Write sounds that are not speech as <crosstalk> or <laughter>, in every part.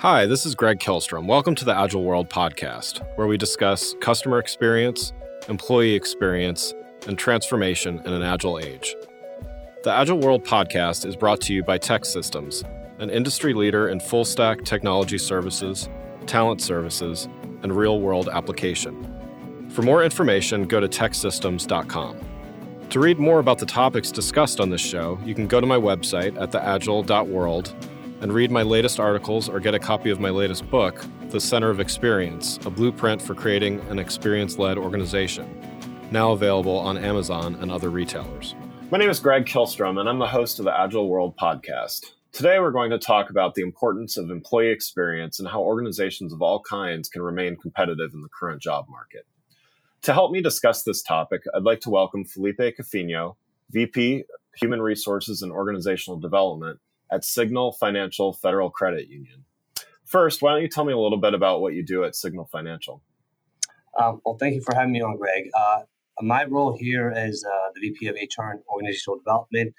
Hi, this is Greg Kihlstrom. Welcome to the Agile World podcast, where we discuss customer experience, employee experience, and transformation in an agile age. The Agile World podcast is brought to you by TEKsystems, an industry leader in full stack technology services, talent services, and real world application. For more information, go to teksystems.com. To read more about the topics discussed on this show, you can go to my website at theagile.world and read my latest articles or get a copy of my latest book, The Center of Experience A Blueprint for Creating an Experience Led Organization, now available on Amazon and other retailers. My name is Greg Kihlstrom, and I'm the host of the Agile World podcast. Today, we're going to talk about the importance of employee experience and how organizations of all kinds can remain competitive in the current job market. To help me discuss this topic, I'd like to welcome Felipe Cofiño, VP Human Resources and Organizational Development at Signal Financial Federal Credit Union. First, why don't you tell me a little bit about what you do at Signal Financial? Um, well, thank you for having me on, Greg. Uh, my role here as uh, the VP of HR and Organizational Development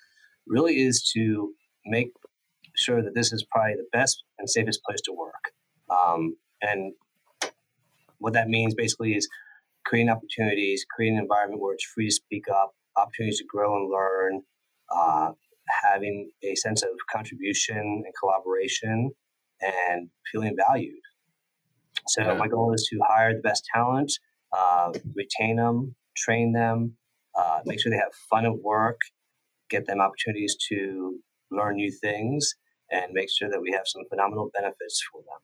really is to make sure that this is probably the best and safest place to work. Um, and what that means basically is creating opportunities, creating an environment where it's free to speak up, opportunities to grow and learn, uh, having a sense of contribution and collaboration and feeling valued. So yeah. my goal is to hire the best talent, uh, retain them, train them, uh, make sure they have fun at work, get them opportunities to learn new things, and make sure that we have some phenomenal benefits for them.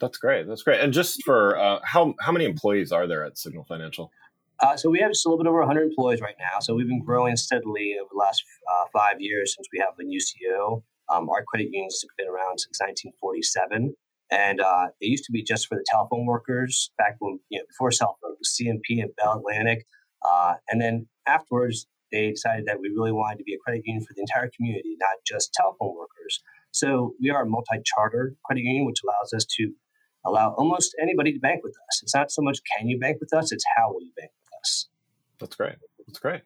That's great. That's great. And just for uh, how how many employees are there at Signal Financial? Uh, so we have just a little bit over 100 employees right now. So we've been growing steadily over the last uh, five years since we have a new CEO. Um, our credit unions have been around since 1947, and uh, it used to be just for the telephone workers back when you know before cell phones, C&P and Bell Atlantic, uh, and then afterwards they decided that we really wanted to be a credit union for the entire community, not just telephone workers. So we are a multi-charter credit union, which allows us to allow almost anybody to bank with us. It's not so much can you bank with us; it's how will you bank us. That's great. That's great.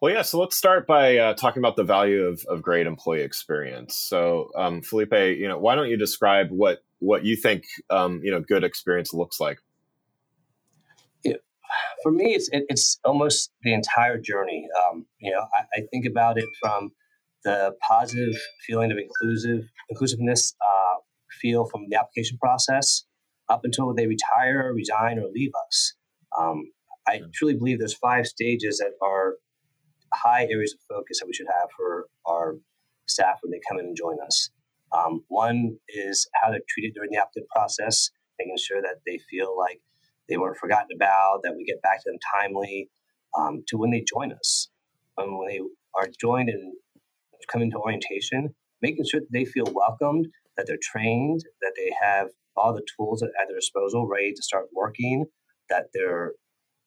Well, yeah. So let's start by uh, talking about the value of, of great employee experience. So, um, Felipe, you know, why don't you describe what what you think um, you know good experience looks like? Yeah, for me, it's it, it's almost the entire journey. Um, you know, I, I, think about it from the positive feeling of inclusive inclusiveness uh, feel from the application process up until they retire, resign, or leave us. Um, I truly believe there's five stages that are high areas of focus that we should have for our staff when they come in and join us. Um, one is how they're treated during the applicant process, making sure that they feel like they weren't forgotten about, that we get back to them timely, um, to when they join us. Um, when they are joined and come into orientation, making sure that they feel welcomed, that they're trained, that they have all the tools at their disposal ready to start working, that they're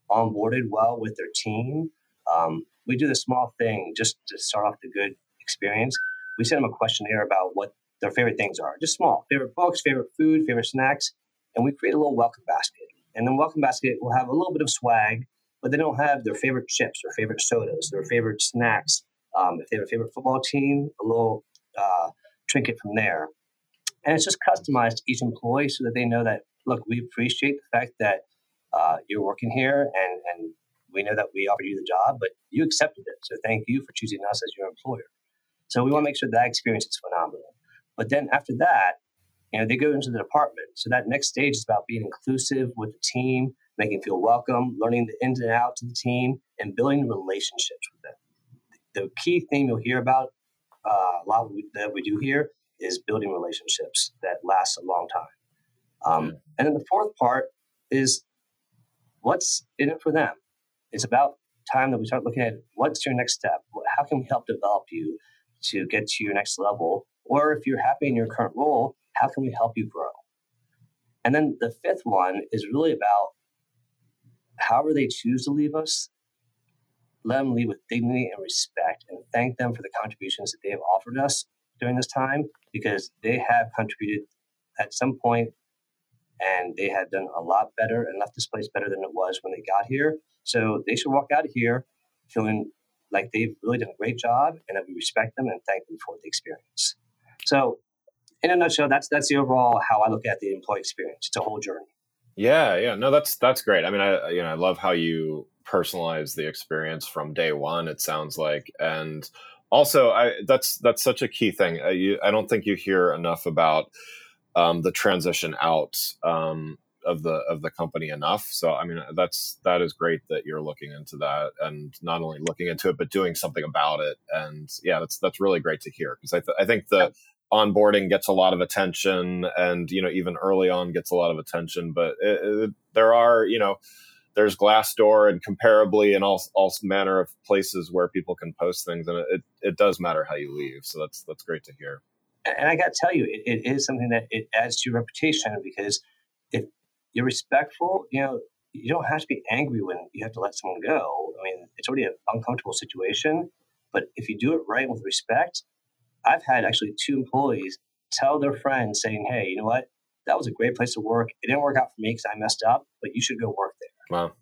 onboarded well with their team. Um, we do the small thing just to start off the good experience. We send them a questionnaire about what their favorite things are, just small favorite books, favorite food, favorite snacks, and we create a little welcome basket. And then welcome basket will have a little bit of swag, but they don't have their favorite chips, their favorite sodas, their favorite snacks. Um, if they have a favorite football team, a little uh, trinket from there. And it's just customized to each employee so that they know that look, we appreciate the fact that uh, you're working here and, and we know that we offered you the job, but you accepted it. So thank you for choosing us as your employer. So we want to make sure that experience is phenomenal. But then after that, you know, they go into the department. So that next stage is about being inclusive with the team, making feel welcome, learning the ins and outs of the team, and building relationships with them. The key thing you'll hear about uh, a lot that we do here is building relationships that last a long time. Um, and then the fourth part is what's in it for them? It's about time that we start looking at what's your next step? How can we help develop you to get to your next level? Or if you're happy in your current role, how can we help you grow? And then the fifth one is really about however they choose to leave us, let them leave with dignity and respect and thank them for the contributions that they have offered us during this time because they have contributed at some point and they had done a lot better and left this place better than it was when they got here. So they should walk out of here feeling like they've really done a great job and that we respect them and thank them for the experience. So in a nutshell, that's that's the overall how I look at the employee experience. It's a whole journey. Yeah, yeah, no, that's that's great. I mean, I you know I love how you personalize the experience from day one. It sounds like, and also I that's that's such a key thing. Uh, you, I don't think you hear enough about um, the transition out um, of the of the company enough. So I mean, that's that is great that you're looking into that and not only looking into it but doing something about it. And yeah, that's that's really great to hear because I th- I think the onboarding gets a lot of attention and you know even early on gets a lot of attention but it, it, there are you know there's Glassdoor and Comparably and all all manner of places where people can post things and it, it does matter how you leave so that's that's great to hear and i got to tell you it, it is something that it adds to your reputation because if you're respectful you know you don't have to be angry when you have to let someone go i mean it's already an uncomfortable situation but if you do it right with respect I've had actually two employees tell their friends saying, "Hey, you know what? That was a great place to work. It didn't work out for me because I messed up, but you should go work there." Wow.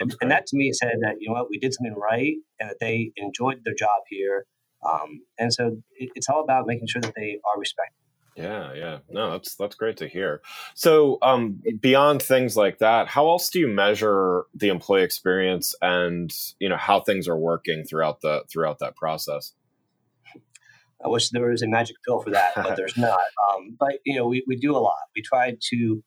And, and, that to me said that you know what we did something right and that they enjoyed their job here. Um, and so it, it's all about making sure that they are respected. Yeah, yeah. No, that's that's great to hear. So, um, beyond things like that, how else do you measure the employee experience and you know how things are working throughout the throughout that process? I wish there was a magic pill for that, but there's not. <laughs> Um, but you know, we, we do a lot. We try to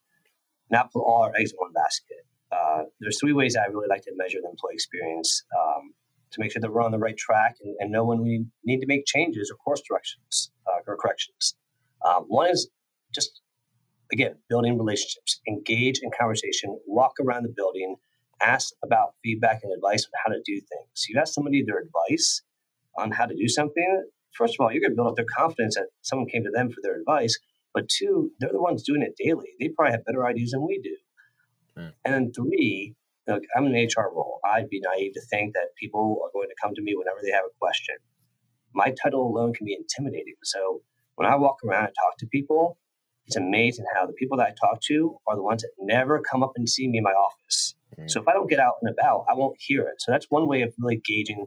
not put all our eggs in one basket. Uh, there's three ways I really like to measure the employee experience um, to make sure that we're on the right track and, and, know when we need to make changes or course directions uh, or corrections. Um, one is just again building relationships, engage in conversation, walk around the building, ask about feedback and advice on how to do things. You ask somebody their advice on how to do something, first of all, you're going to build up their confidence that someone came to them for their advice. But two, they're the ones doing it daily. They probably have better ideas than we do. Mm. And then three, look, I'm in an HR role. I'd be naive to think that people are going to come to me whenever they have a question. My title alone can be intimidating. So when I walk around and talk to people, it's amazing how the people that I talk to are the ones that never come up and see me in my office. Mm. So if I don't get out and about, I won't hear it. So that's one way of really gauging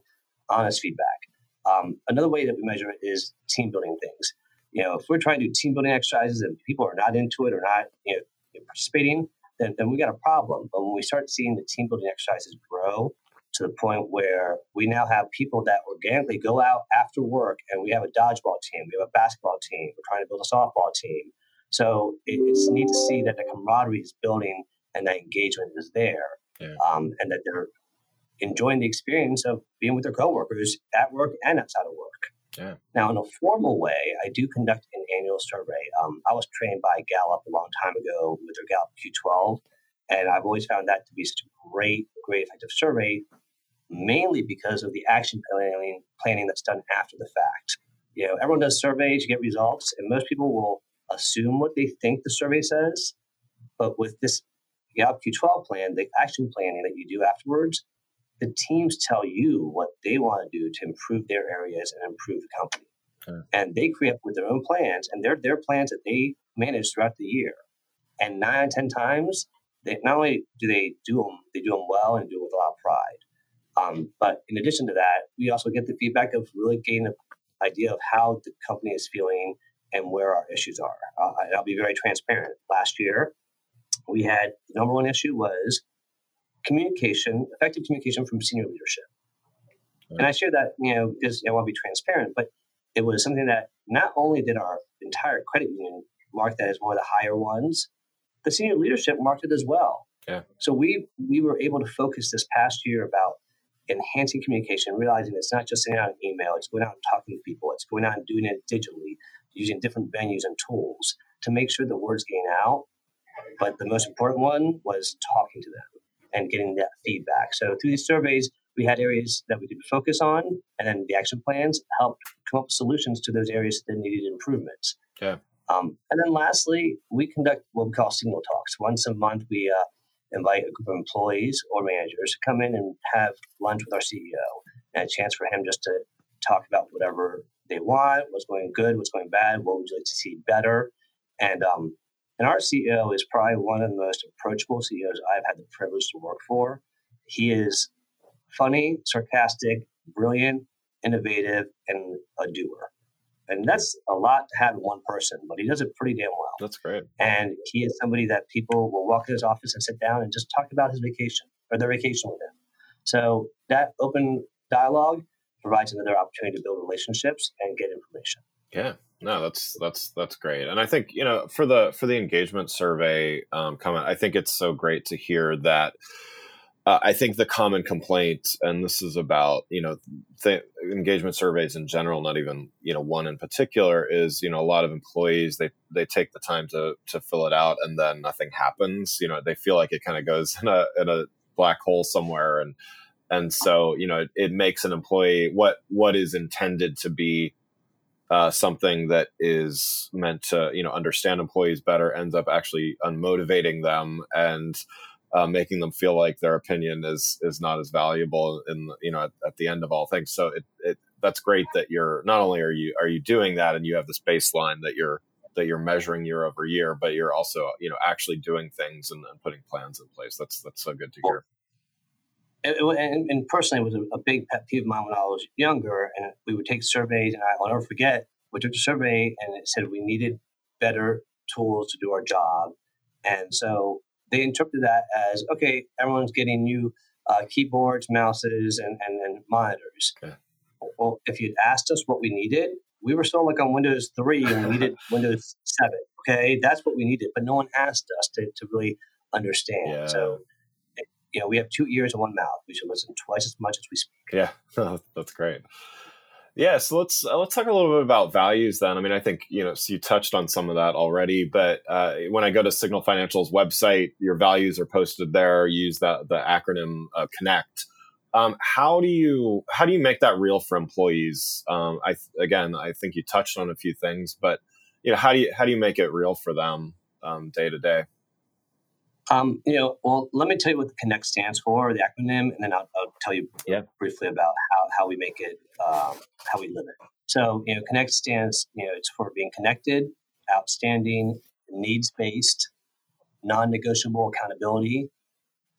honest feedback. Um, another way that we measure it is team building things. You know, if we're trying to do team building exercises and people are not into it or not you know, participating, then, then we got a problem. But when we start seeing the team building exercises grow to the point where we now have people that organically go out after work and we have a dodgeball team, we have a basketball team, we're trying to build a softball team. So it, it's neat to see that the camaraderie is building and that engagement is there. Yeah. Um, and that they're enjoying the experience of being with their coworkers at work and outside of work. Yeah. Now, in a formal way, I do conduct an annual survey. Um, I was trained by Gallup a long time ago with their Gallup Q12, and I've always found that to be such a great, great effective survey, mainly because of the action planning, planning that's done after the fact. You know, everyone does surveys, you get results, and most people will assume what they think the survey says. But with this Gallup Q12 plan, the action planning that you do afterwards, the teams tell you what they want to do to improve their areas and improve the company. Okay. And they create with their own plans, and they're their plans that they manage throughout the year. And nine, ten times, they not only do they do them, they do them well and do it with a lot of pride. Um, but in addition to that, we also get the feedback of really getting an idea of how the company is feeling and where our issues are. Uh, I'll be very transparent. Last year, we had the number one issue was communication, effective communication from senior leadership. Right. And I share that, you know, because I want to be transparent, but it was something that not only did our entire credit union mark that as one of the higher ones, the senior leadership marked it as well. Yeah. So we we were able to focus this past year about enhancing communication, realizing it's not just sending out an email, it's going out and talking to people, it's going out and doing it digitally, using different venues and tools to make sure the word's getting out. But the most important one was talking to them and getting that feedback. So through these surveys, we had areas that we could focus on, and then the action plans helped come up with solutions to those areas that needed improvements. Yeah. Um, and then lastly, we conduct what we call signal talks. Once a month, we uh, invite a group of employees or managers to come in and have lunch with our CEO and a chance for him just to talk about whatever they want, what's going good, what's going bad, what would you like to see better. And um, and our CEO is probably one of the most approachable CEOs I've had the privilege to work for. He is funny, sarcastic, brilliant, innovative, and a doer. And that's a lot to have in one person, but he does it pretty damn well. That's great. And he is somebody that people will walk in his office and sit down and just talk about his vacation or their vacation with him. So that open dialogue provides another opportunity to build relationships and get information. Yeah, no, that's that's that's great, and I think you know for the for the engagement survey um, comment, I think it's so great to hear that. Uh, I think the common complaint, and this is about you know th- engagement surveys in general, not even you know one in particular, is you know a lot of employees they they take the time to to fill it out and then nothing happens. You know they feel like it kind of goes <laughs> in a in a black hole somewhere, and and so you know it, it makes an employee what what is intended to be uh, something that is meant to you know understand employees better ends up actually unmotivating them and uh, making them feel like their opinion is is not as valuable in you know at, at, the end of all things. So it, it that's great that you're not only are you are you doing that and you have this baseline that you're that you're measuring year over year but you're also you know actually doing things and, and putting plans in place. That's that's so good to hear it, and, and, personally, it was a, a, big pet peeve of mine when I was younger. And we would take surveys, and I, will never forget. We took a survey, and it said we needed better tools to do our job. And so they interpreted that as okay, everyone's getting new uh, keyboards, mouses, and, and, and monitors. Okay. Well, if you'd asked us what we needed, we were still like on Windows 3 and we needed <laughs> Windows 7. Okay, that's what we needed, but no one asked us to, to really understand. Yeah. So you know, we have two ears and one mouth. We should listen twice as much as we speak. Yeah, <laughs> that's great. Yeah, so let's uh, let's talk a little bit about values then. I mean, I think you know, so you touched on some of that already, but uh, when I go to Signal Financial's website, your values are posted there. Use that the acronym uh, Connect. Um, how do you how do you make that real for employees? Um, I again, I think you touched on a few things, but you know, how do you how do you make it real for them um, day to day? Um, you know, well, let me tell you what the Connect stands for, the acronym, and then I'll, I'll tell you yeah. briefly about how, how we make it, um, how we live it. So, you know, Connect stands, you know, it's for being connected, outstanding, needs based, non negotiable accountability,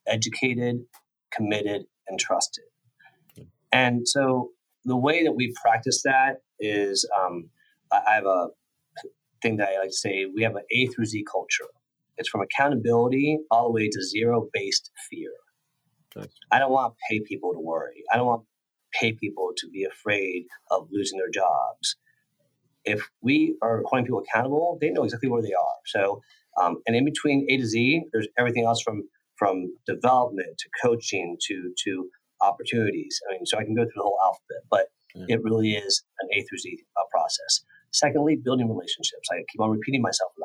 educated, committed, and trusted. And so the way that we practice that is um, I have a thing that I like to say we have an A through Z culture. It's from accountability all the way to zero based fear. Nice. I don't want to pay people to worry. I don't want to pay people to be afraid of losing their jobs. If we are holding people accountable, they know exactly where they are. So, um, and in between A to Z, there's everything else from from development to coaching to to opportunities. I mean, so I can go through the whole alphabet, but yeah. it really is an A through Z uh, process. Secondly, building relationships. I keep on repeating myself about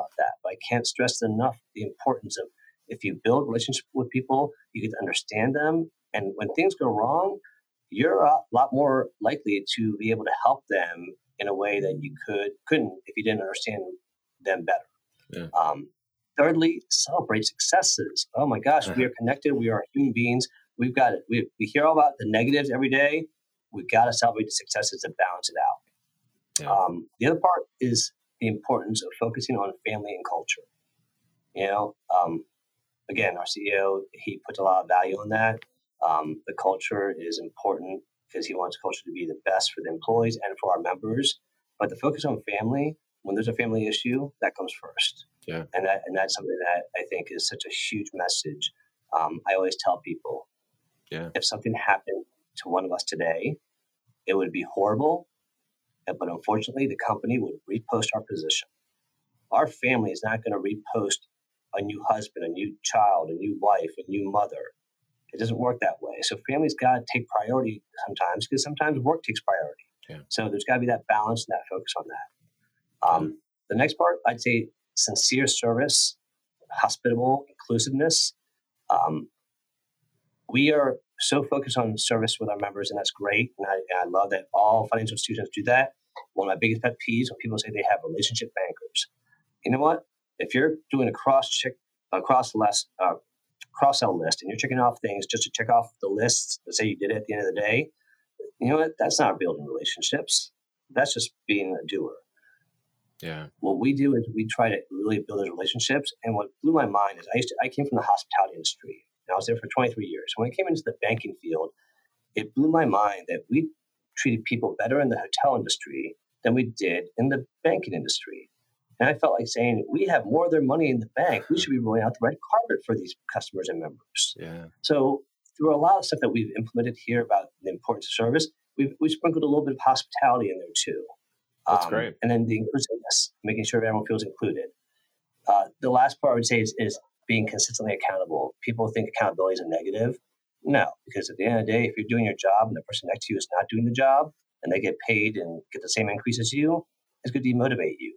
that, but I can't stress enough the importance of if you build relationships with people, you get to understand them. And when things go wrong, you're a lot more likely to be able to help them in a way that you could couldn't if you didn't understand them better. Yeah. Um, thirdly, celebrate successes. Oh my gosh, uh-huh. we are connected. We are human beings. We've got it. We, we hear all about the negatives every day. We've got to celebrate the successes and balance it out. Yeah. Um, the other part is the importance of focusing on family and culture. You know, um, again, our CEO he puts a lot of value on that. Um, the culture is important because he wants culture to be the best for the employees and for our members. But the focus on family, when there's a family issue, that comes first. Yeah. And that and that's something that I think is such a huge message. Um, I always tell people, yeah. if something happened to one of us today, it would be horrible but unfortunately, the company would repost our position. Our family is not going to repost a new husband, a new child, a new wife, a new mother. It doesn't work that way. So families got to take priority sometimes because sometimes work takes priority. Yeah. So there's got to be that balance and that focus on that. Um, mm-hmm. The next part, I'd say sincere service, hospitable inclusiveness. Um, we are so focused on service with our members, and that's great. And I, and I love that all financial institutions do that. One of my biggest pet peeves when people say they have relationship bankers. You know what? If you're doing a cross check, a cross list, uh, cross sell list, and you're checking off things just to check off the lists that say you did it at the end of the day, you know what? That's not building relationships. That's just being a doer. Yeah. What we do is we try to really build those relationships. And what blew my mind is I used to, I came from the hospitality industry. I was there for 23 years. When I came into the banking field, it blew my mind that we treated people better in the hotel industry than we did in the banking industry. And I felt like saying, we have more of their money in the bank. We should be rolling out the red carpet for these customers and members. Yeah. So through a lot of stuff that we've implemented here about the importance of service, we've, we've sprinkled a little bit of hospitality in there too. That's um, great. And then the inclusiveness, making sure everyone feels included. Uh, the last part I would say is, is being consistently accountable. People think accountability is a negative. No, because at the end of the day, if you're doing your job and the person next to you is not doing the job and they get paid and get the same increase as you, it's going to demotivate you.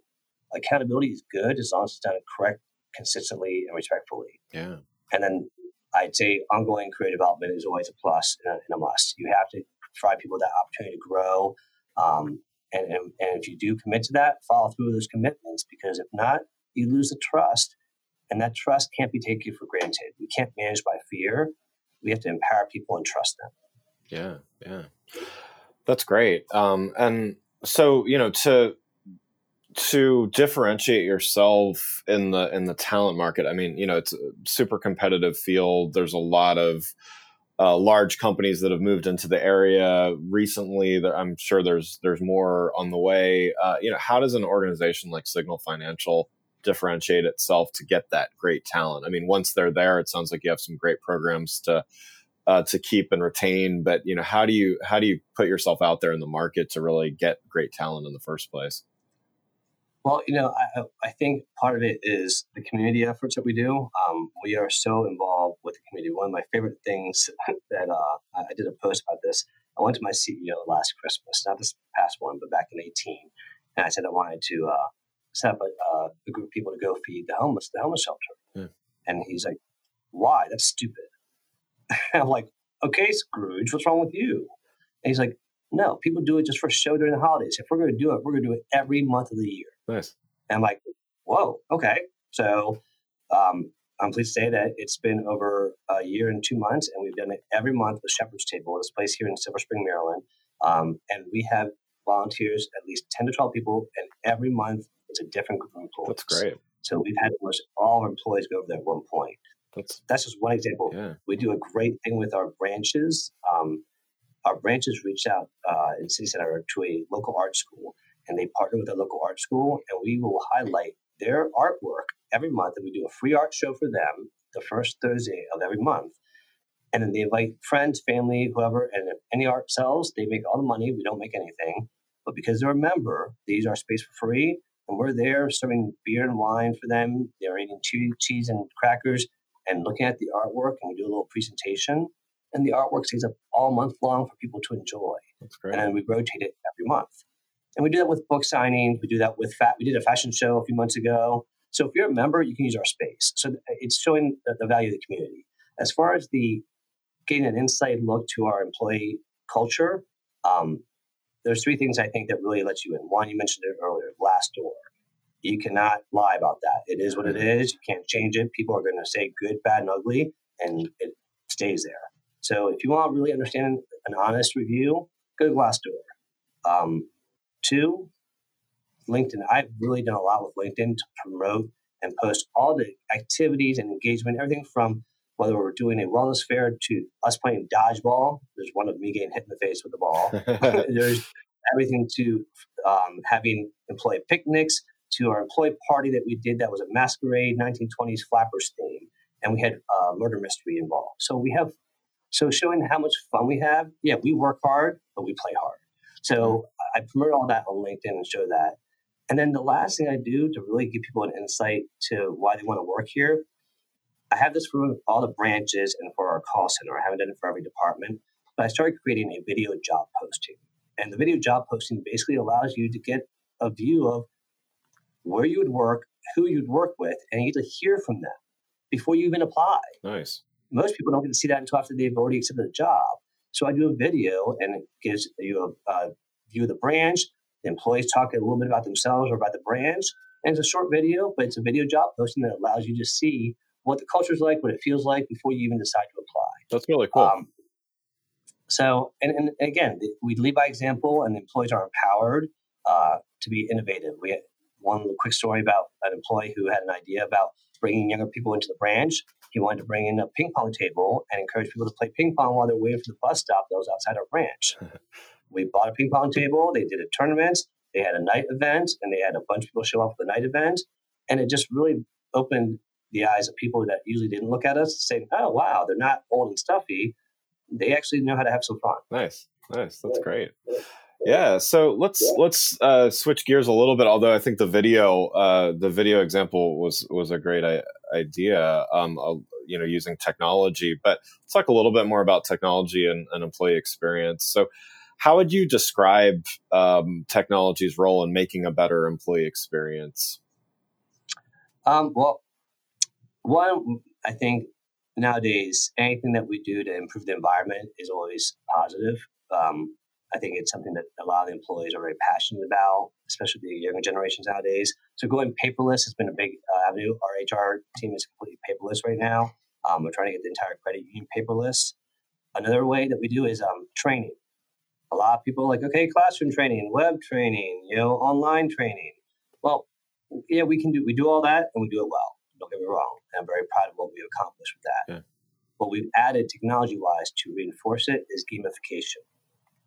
Accountability is good as long as it's done correct, consistently, and respectfully. Yeah. And then I'd say ongoing career development is always a plus and a, and a must. You have to provide people that opportunity to grow. Um, and, and, and if you do commit to that, follow through with those commitments because if not, you lose the trust. And that trust can't be taken for granted. We can't manage by fear. We have to empower people and trust them. Yeah, yeah. That's great. Um, and so, you know, to to differentiate yourself in the in the talent market, I mean, you know, it's a super competitive field. There's a lot of uh, large companies that have moved into the area recently. That I'm sure there's there's more on the way. Uh, you know, how does an organization like Signal Financial differentiate itself to get that great talent? I mean, once they're there, it sounds like you have some great programs to uh, to keep and retain. But you know, how do you how do you put yourself out there in the market to really get great talent in the first place? Well, you know, I, I think part of it is the community efforts that we do. Um, we are so involved with the community. One of my favorite things <laughs> that uh, I did a post about this. I went to my CEO last Christmas, not this past one, but back in 18. And I said I wanted to uh, set a, uh, a, group of people to go feed the homeless, the homeless shelter. Yeah. And he's like, why? That's stupid. <laughs> I'm like, okay, Scrooge, what's wrong with you? And he's like, no, people do it just for show during the holidays. If we're going to do it, we're going to do it every month of the year. Nice. And I'm like, whoa, okay. So um, I'm pleased to say that it's been over a year and two months, and we've done it every month with Shepherd's Table, this place here in Silver Spring, Maryland. Um, and we have volunteers, at least 10 to 12 people, and every month it's a different group of employees. That's great. So we've had almost all our employees go over there at one point. That's, That's just one example. Yeah. We do a great thing with our branches. Um, our branches reach out uh, in City Center to a local art school, and they partner with a local art school, and we will highlight their artwork every month. And we do a free art show for them the first Thursday of every month. And then they invite friends, family, whoever, and if any art sells, they make all the money. We don't make anything. But because they're a member, they use our space for free, and we're there serving beer and wine for them. They're eating cheese and crackers and looking at the artwork, and we do a little presentation. And the artwork stays up all month long for people to enjoy. That's great. And we rotate it every month. And we do that with book signings. We do that with fat. We did a fashion show a few months ago. So if you're a member, you can use our space. So it's showing the, the value of the community. As far as the getting an inside look to our employee culture, um, there's three things I think that really lets you in. One, you mentioned it earlier, Glassdoor. You cannot lie about that. It is what it is. You can't change it. People are going to say good, bad, and ugly, and it stays there. So if you want to really understand an honest review, go to Glassdoor. Um, two, LinkedIn. I've really done a lot with LinkedIn to promote and post all the activities and engagement, everything from whether we're doing a wellness fair to us playing dodgeball. There's one of me getting hit in the face with the ball. <laughs> <laughs> There's everything to um, having employee picnics to our employee party that we did that was a masquerade 1920s flappers theme and we had a murder mystery involved so we have so showing how much fun we have yeah we work hard but we play hard so i promote all that on linkedin and show that and then the last thing i do to really give people an insight to why they want to work here i have this for all the branches and for our call center i haven't done it for every department but i started creating a video job posting and the video job posting basically allows you to get a view of where you would work, who you'd work with, and you get to hear from them before you even apply. Nice. Most people don't get to see that until after they've already accepted a job. So I do a video, and it gives you a, a view of the branch. The employees talk a little bit about themselves or about the branch, and it's a short video, but it's a video job posting that allows you to see what the culture is like, what it feels like before you even decide to apply. That's really cool. Um, so, and, and, again, we lead by example, and the employees are empowered uh, to be innovative. We had one quick story about an employee who had an idea about bringing younger people into the branch. He wanted to bring in a ping pong table and encourage people to play ping pong while they're waiting for the bus stop that was outside our branch. <laughs> we bought a ping pong table. They did a tournament. They had a night event, and they had a bunch of people show up for the night event, and it just really opened the eyes of people that usually didn't look at us, saying, "Oh, wow, they're not old and stuffy. They actually know how to have some fun." Nice, nice. That's great. Yeah, so let's yeah. let's uh, switch gears a little bit. Although I think the video uh, the video example was was a great idea. Um, uh, you know, using technology, but let's talk a little bit more about technology and, and employee experience. So, how would you describe um, technology's role in making a better employee experience? Um, well, one, I think nowadays anything that we do to improve the environment is always positive. Um, I think it's something that a lot of the employees are very passionate about, especially the younger generations nowadays. So going paperless has been a big uh, avenue. Our HR team is completely paperless right now. Um, we're trying to get the entire credit union paperless. Another way that we do is um, training. A lot of people like, okay, classroom training, web training, you know, online training. Well, yeah, we can do we do all that and we do it well. Don't get me wrong. I'm very proud of what we've accomplished with that. Yeah. What we've added technology wise to reinforce it is gamification.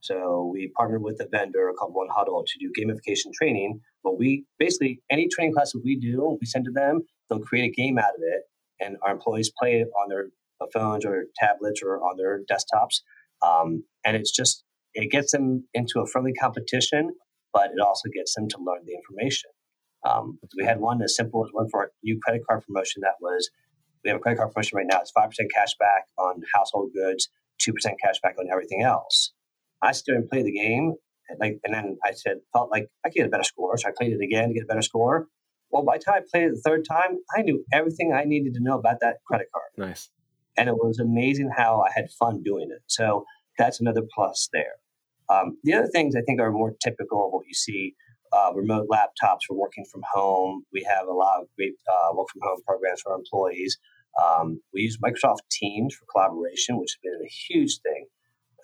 So we partnered with a vendor called One Huddle to do gamification training. But we basically any training class that we do, we send to them. They'll create a game out of it, and our employees play it on their phones or tablets or on their desktops. Um, and it's just it gets them into a friendly competition, but it also gets them to learn the information. Um, we had one as simple as one for our new credit card promotion that was we have a credit card promotion right now. It's five percent cash back on household goods, two percent cash back on everything else. I stood and played the game, and like, and then I said, felt like I could get a better score, so I played it again to get a better score. Well, by the time I played it the third time, I knew everything I needed to know about that credit card. Nice. And it was amazing how I had fun doing it. So that's another plus there. Um, the other things I think are more typical of what you see uh, remote laptops for working from home. We have a lot of great uh, work from home programs for our employees. Um, we use Microsoft Teams for collaboration, which has been a huge thing.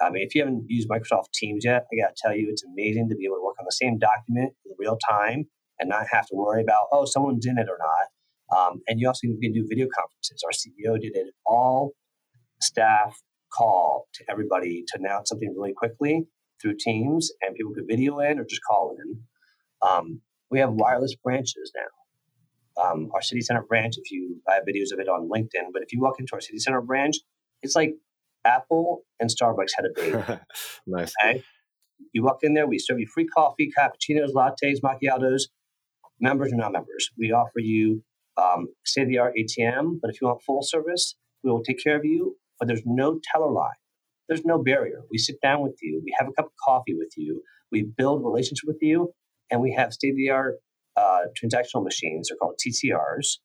I mean, if you haven't used Microsoft Teams yet, I got to tell you, it's amazing to be able to work on the same document in real time and not have to worry about, oh, someone's in it or not. Um, and you also can do video conferences. Our CEO did an all staff call to everybody to announce something really quickly through Teams, and people could video in or just call in. Um, we have wireless branches now. Um, our city center branch, if you, I have videos of it on LinkedIn, but if you walk into our city center branch, it's like Apple and Starbucks had a baby. <laughs> nice. Okay? You walk in there, we serve you free coffee, cappuccinos, lattes, macchiatos, members or non members. We offer you um, state of the art ATM, but if you want full service, we will take care of you. But there's no teller line, there's no barrier. We sit down with you, we have a cup of coffee with you, we build relationship with you, and we have state of the art uh, transactional machines. They're called TCRs,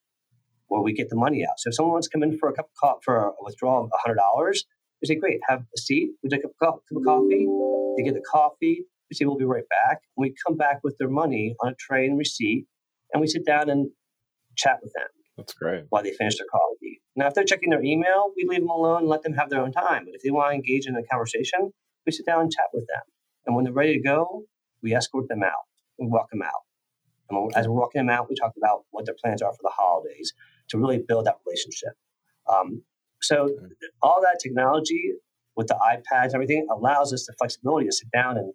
where we get the money out. So if someone wants to come in for a cup of coffee, for a withdrawal of hundred dollars, we say, "Great, have a seat. We take a cup of coffee. They get the coffee. We say, "We'll be right back." And we come back with their money on a tray and receipt, and we sit down and chat with them. That's great. While they finish their coffee. Now, if they're checking their email, we leave them alone and let them have their own time. But if they want to engage in a conversation, we sit down and chat with them. And when they're ready to go, we escort them out we walk them out. And as we're walking them out, we talk about what their plans are for the holidays to really build that relationship. Um, so all that technology with the iPads and everything allows us the flexibility to sit down and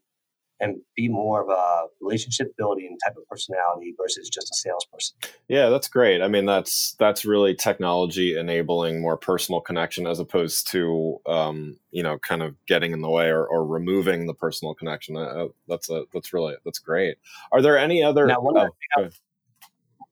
and be more of a relationship building type of personality versus just a salesperson. Yeah, that's great. I mean, that's that's really technology enabling more personal connection as opposed to um, you know kind of getting in the way or, or removing the personal connection. Uh, that's a that's really that's great. Are there any other? Now, one, oh, other, thing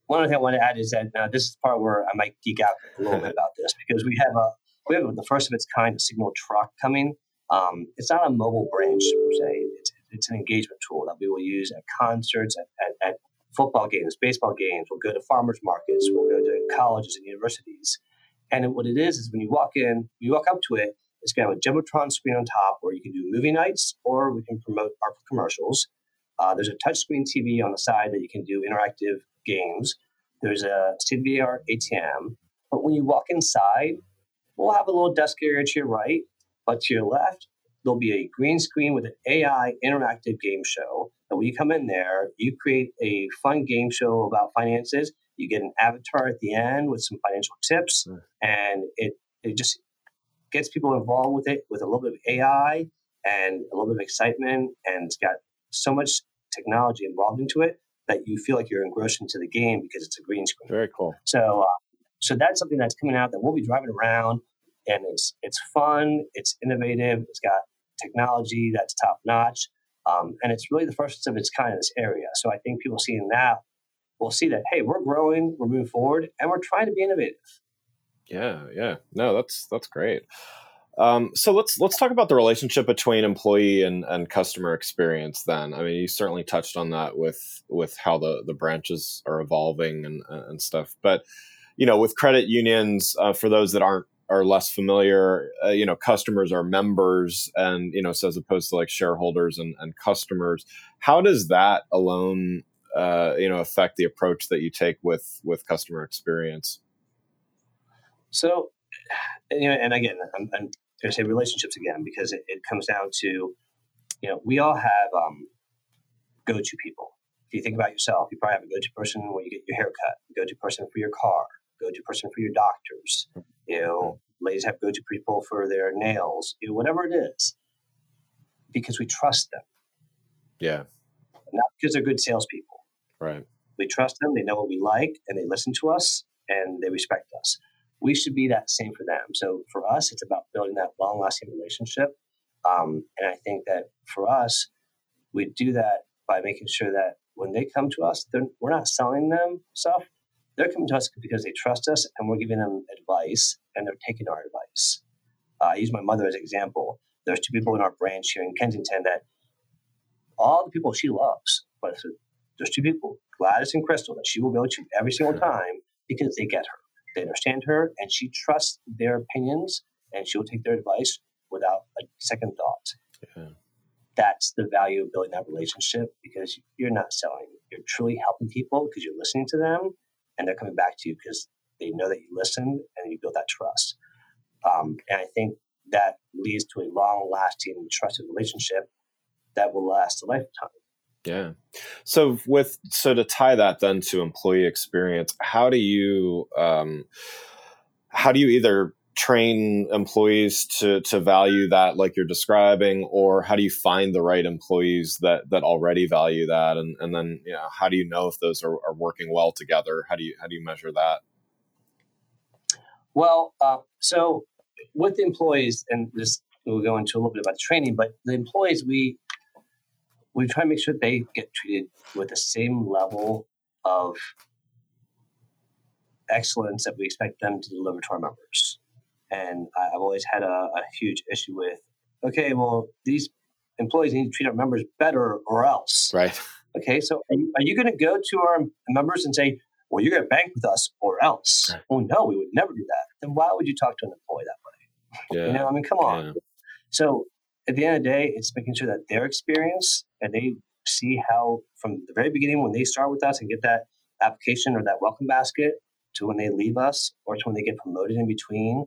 one other thing I want to add is that uh, this is the part where I might geek out a little bit <laughs> about this because we have a we have the first of its kind a signal truck coming. Um, it's not a mobile branch per se. It's an engagement tool that we will use at concerts, at, at, at football games, baseball games. We'll go to farmers markets. We'll go to colleges and universities. And what it is is when you walk in, you walk up to it, it's got a Jumbotron screen on top where you can do movie nights or we can promote our commercials. Uh, there's a touchscreen TV on the side that you can do interactive games. There's a state-of-the-art ATM. But when you walk inside, we'll have a little desk area to your right, but to your left, there'll be a green screen with an AI interactive game show. And when you come in there, you create a fun game show about finances. You get an avatar at the end with some financial tips, mm. and it it just gets people involved with it with a little bit of AI and a little bit of excitement. And it's got so much technology involved into it that you feel like you're engrossed into the game because it's a green screen. Very cool. So, uh, so that's something that's coming out that we'll be driving around, and it's it's fun, it's innovative, it's got technology that's top notch, um, and it's really the first of its kind in this area. So I think people seeing that will see that hey, we're growing, we're moving forward, and we're trying to be innovative. Yeah, yeah, no, that's that's great. Um, so let's let's talk about the relationship between employee and, and customer experience. Then, I mean, you certainly touched on that with with how the the branches are evolving and and stuff. But you know, with credit unions, uh, for those that aren't are less familiar, uh, you know, customers are members, and you know, so as opposed to like shareholders and, and customers, how does that alone, uh, you know, affect the approach that you take with with customer experience? So, you know, and again, I'm, I'm going to say relationships again because it, it, comes down to, you know, we all have um, go-to people. If you think about yourself, you probably have a go-to person when you get your haircut, go-to person for your car, go-to person for your doctors. You know, ladies have go-to people for their nails. You know, whatever it is, because we trust them. Yeah. Not because they're good salespeople. Right. We trust them. They know what we like, and they listen to us, and they respect us we should be that same for them. So for us, it's about building that long lasting relationship. Um, and I think that for us, we do that by making sure that when they come to us, we're not selling them stuff. They're coming to us because they trust us and we're giving them advice and they're taking our advice. Uh, I use my mother as an example. There's two people in our branch here in Kensington that all the people she loves, but there's two people, Gladys and Crystal, that she will go to every single time because they get her. They understand her, and she trusts their opinions, and she will take their advice without a second thought. Yeah. That's the value of building that relationship because you're not selling. You're truly helping people because you're listening to them, and they're coming back to you because they know that you listened and you built that trust. Um, and I think that leads to a long lasting, trusted relationship that will last a lifetime. Yeah. So with so to tie that then to employee experience, how do you um, how do you either train employees to to value that like you're describing, or how do you find the right employees that that already value that, and and then you know how do you know if those are, are working well together? How do you how do you measure that? Well, uh, so with the employees, and this we'll go into a little bit about training, but the employees we we try to make sure they get treated with the same level of excellence that we expect them to deliver to our members. And I've always had a, a huge issue with, okay, well, these employees need to treat our members better or else. Right. Okay, so are you, you going to go to our members and say, well, you're going to bank with us or else? Right. Oh, no, we would never do that. Then why would you talk to an employee that way? <laughs> Yeah. You know, I mean, come on. Yeah. So at the end of the day, it's making sure that their experience and they see how from the very beginning when they start with us and get that application or that welcome basket to when they leave us or to when they get promoted in between,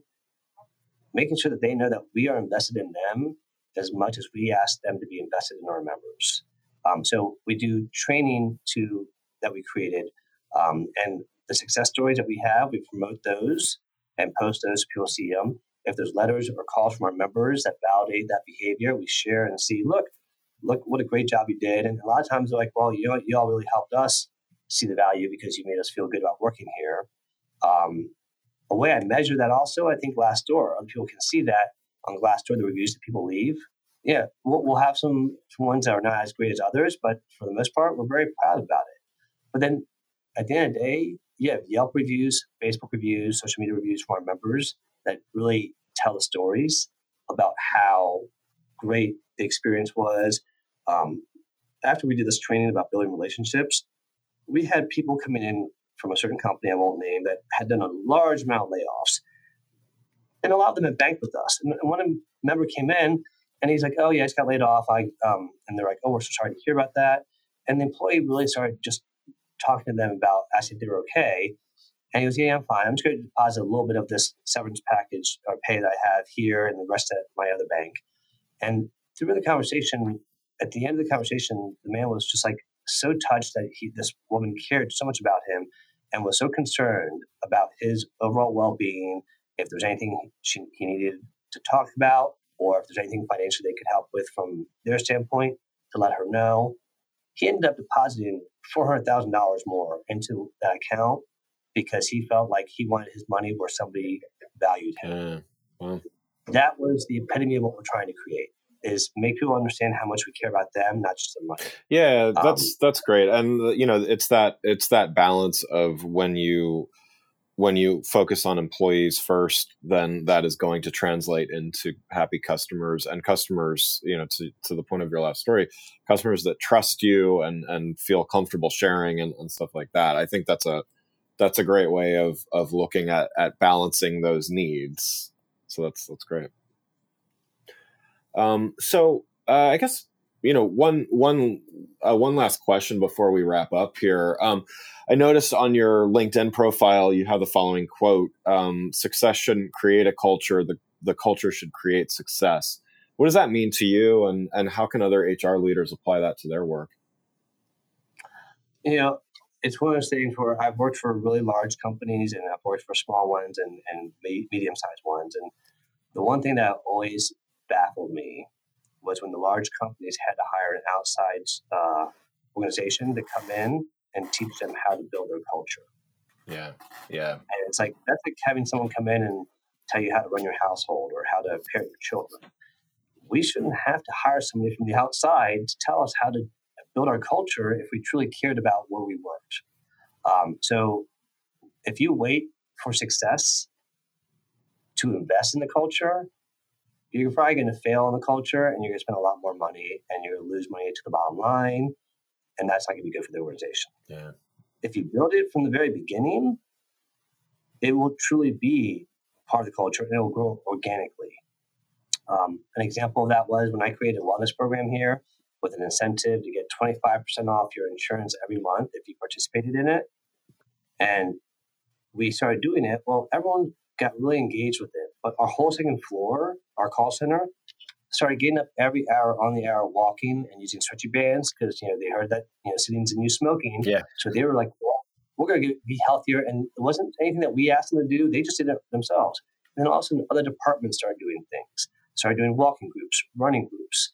making sure that they know that we are invested in them as much as we ask them to be invested in our members. Um, so we do training to that we created, um, and the success stories that we have, we promote those and post those so people see them. If there's letters or calls from our members that validate that behavior, we share and see, look, look what a great job you did. And a lot of times they're like, well, you know, you all really helped us see the value because you made us feel good about working here. Um, a way I measure that also, I think Glassdoor, other people can see that on Glassdoor, the reviews that people leave. Yeah, we'll, we'll have some, some ones that are not as great as others, but for the most part, we're very proud about it. But then at the end of the day, you have Yelp reviews, Facebook reviews, social media reviews from our members that really tell the stories about how great the experience was. Um, after we did this training about building relationships, we had people coming in from a certain company I won't name that had done a large amount of layoffs, and a lot of them had banked with us. And one member came in and he's like, "Oh yeah, I just got laid off." I um, and they're like, "Oh, we're so sorry to hear about that." And the employee really started just talking to them about asking if they were okay. And he goes, Yeah, I'm fine. I'm just going to deposit a little bit of this severance package or pay that I have here and the rest at my other bank. And through the conversation, at the end of the conversation, the man was just like so touched that he, this woman cared so much about him and was so concerned about his overall well being. If there's anything she, he needed to talk about, or if there's anything financially they could help with from their standpoint, to let her know. he ended up depositing $400,000 more into that account because he felt like he wanted his money where somebody valued him. well. That was the epitome of what we're trying to create is make people understand how much we care about them, not just the money. Yeah, that's um, that's great, and you know, it's that it's that balance of when you when you focus on employees first, then that is going to translate into happy customers and customers, you know, to, to the point of your last story, customers that trust you and, and feel comfortable sharing and, and stuff like that. I think that's a, that's a great way of, of looking at, at balancing those needs. So that's, that's great. Um, so uh, I guess you know one one uh, one last question before we wrap up here. Um, I noticed on your LinkedIn profile you have the following quote: um, "Success shouldn't create a culture; the the culture should create success." What does that mean to you, and and how can other HR leaders apply that to their work? You know, it's one of those things where I've worked for really large companies and I've worked for small ones and, and medium sized ones. And the one thing that always baffled me was when the large companies had to hire an outside uh, organization to come in and teach them how to build their culture. Yeah, yeah. And it's like that's like having someone come in and tell you how to run your household or how to parent your children. We shouldn't have to hire somebody from the outside to tell us how to build our culture if we truly cared about where we worked. Um, so, if you wait for success to invest in the culture, you're probably going to fail in the culture and you're going to spend a lot more money and you're going to lose money to the bottom line. And that's not going to be good for the organization. Yeah. If you build it from the very beginning, it will truly be part of the culture and it will grow organically. Um, an example of that was when I created a wellness program here with an incentive to get 25% off your insurance every month if you participated in it. And we started doing it. Well, everyone got really engaged with it. But our whole second floor, our call center, started getting up every hour on the hour walking and using stretchy bands because you know they heard that you know sitting's a new smoking. Yeah. So they were like, well, we're going to be healthier, and it wasn't anything that we asked them to do. They just did it themselves. And then all of a sudden, other departments started doing things. Started doing walking groups, running groups,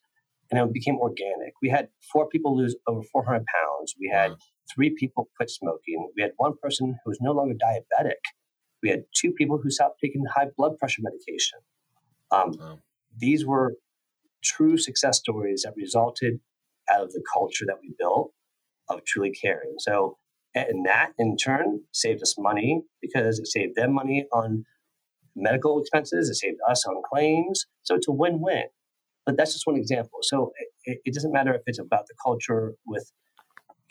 and it became organic. We had four people lose over 400 pounds. We had three people quit smoking. We had one person who was no longer diabetic we had two people who stopped taking high blood pressure medication. Um, oh. These were true success stories that resulted out of the culture that we built of truly caring. So, and that in turn saved us money because it saved them money on medical expenses, it saved us on claims. So it's a win win. But that's just one example. So it, it doesn't matter if it's about the culture with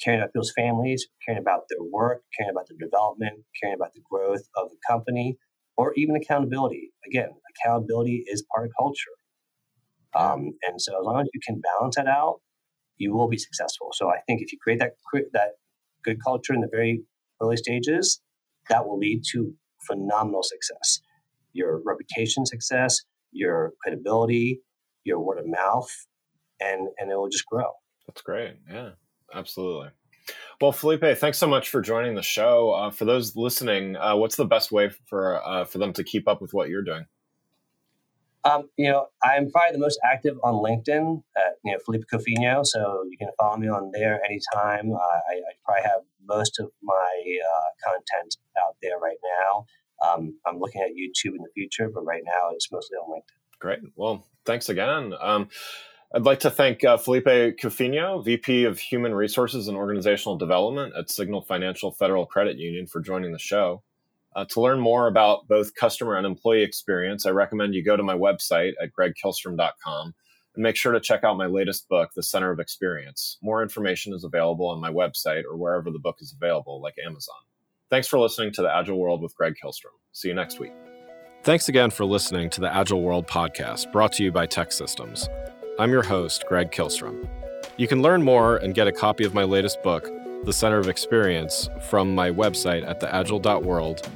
caring about those families, caring about their work, caring about their development, caring about the growth of the company, or even accountability. Again, accountability is part of culture. Um, and so as long as you can balance that out, you will be successful. So I think if you create that that good culture in the very early stages, that will lead to phenomenal success. Your reputation success, your credibility, your word of mouth, and and it will just grow. That's great. Yeah absolutely. Well, Felipe, thanks so much for joining the show. Uh, for those listening, uh, what's the best way for uh, for them to keep up with what you're doing? Um, you know, I'm probably the most active on LinkedIn at you know Felipe Cofiño, so you can follow me on there anytime. Uh, I, I, probably have most of my uh, content out there right now. Um, I'm looking at YouTube in the future, but right now it's mostly on LinkedIn. Great. Well, thanks again. Um, I'd like to thank uh, Felipe Cofiño, VP of Human Resources and Organizational Development at Signal Financial Federal Credit Union, for joining the show. Uh, to learn more about both customer and employee experience, I recommend you go to my website at gregkihlstrom.com and make sure to check out my latest book, The Center of Experience. More information is available on my website or wherever the book is available, like Amazon. Thanks for listening to The Agile World with Greg Kihlstrom. See you next week. Thanks again for listening to the Agile World podcast brought to you by TEKsystems. I'm your host, Greg Kihlstrom. You can learn more and get a copy of my latest book, The Center of Experience, from my website at theagile.world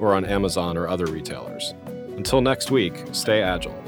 or on Amazon or other retailers. Until next week, stay agile.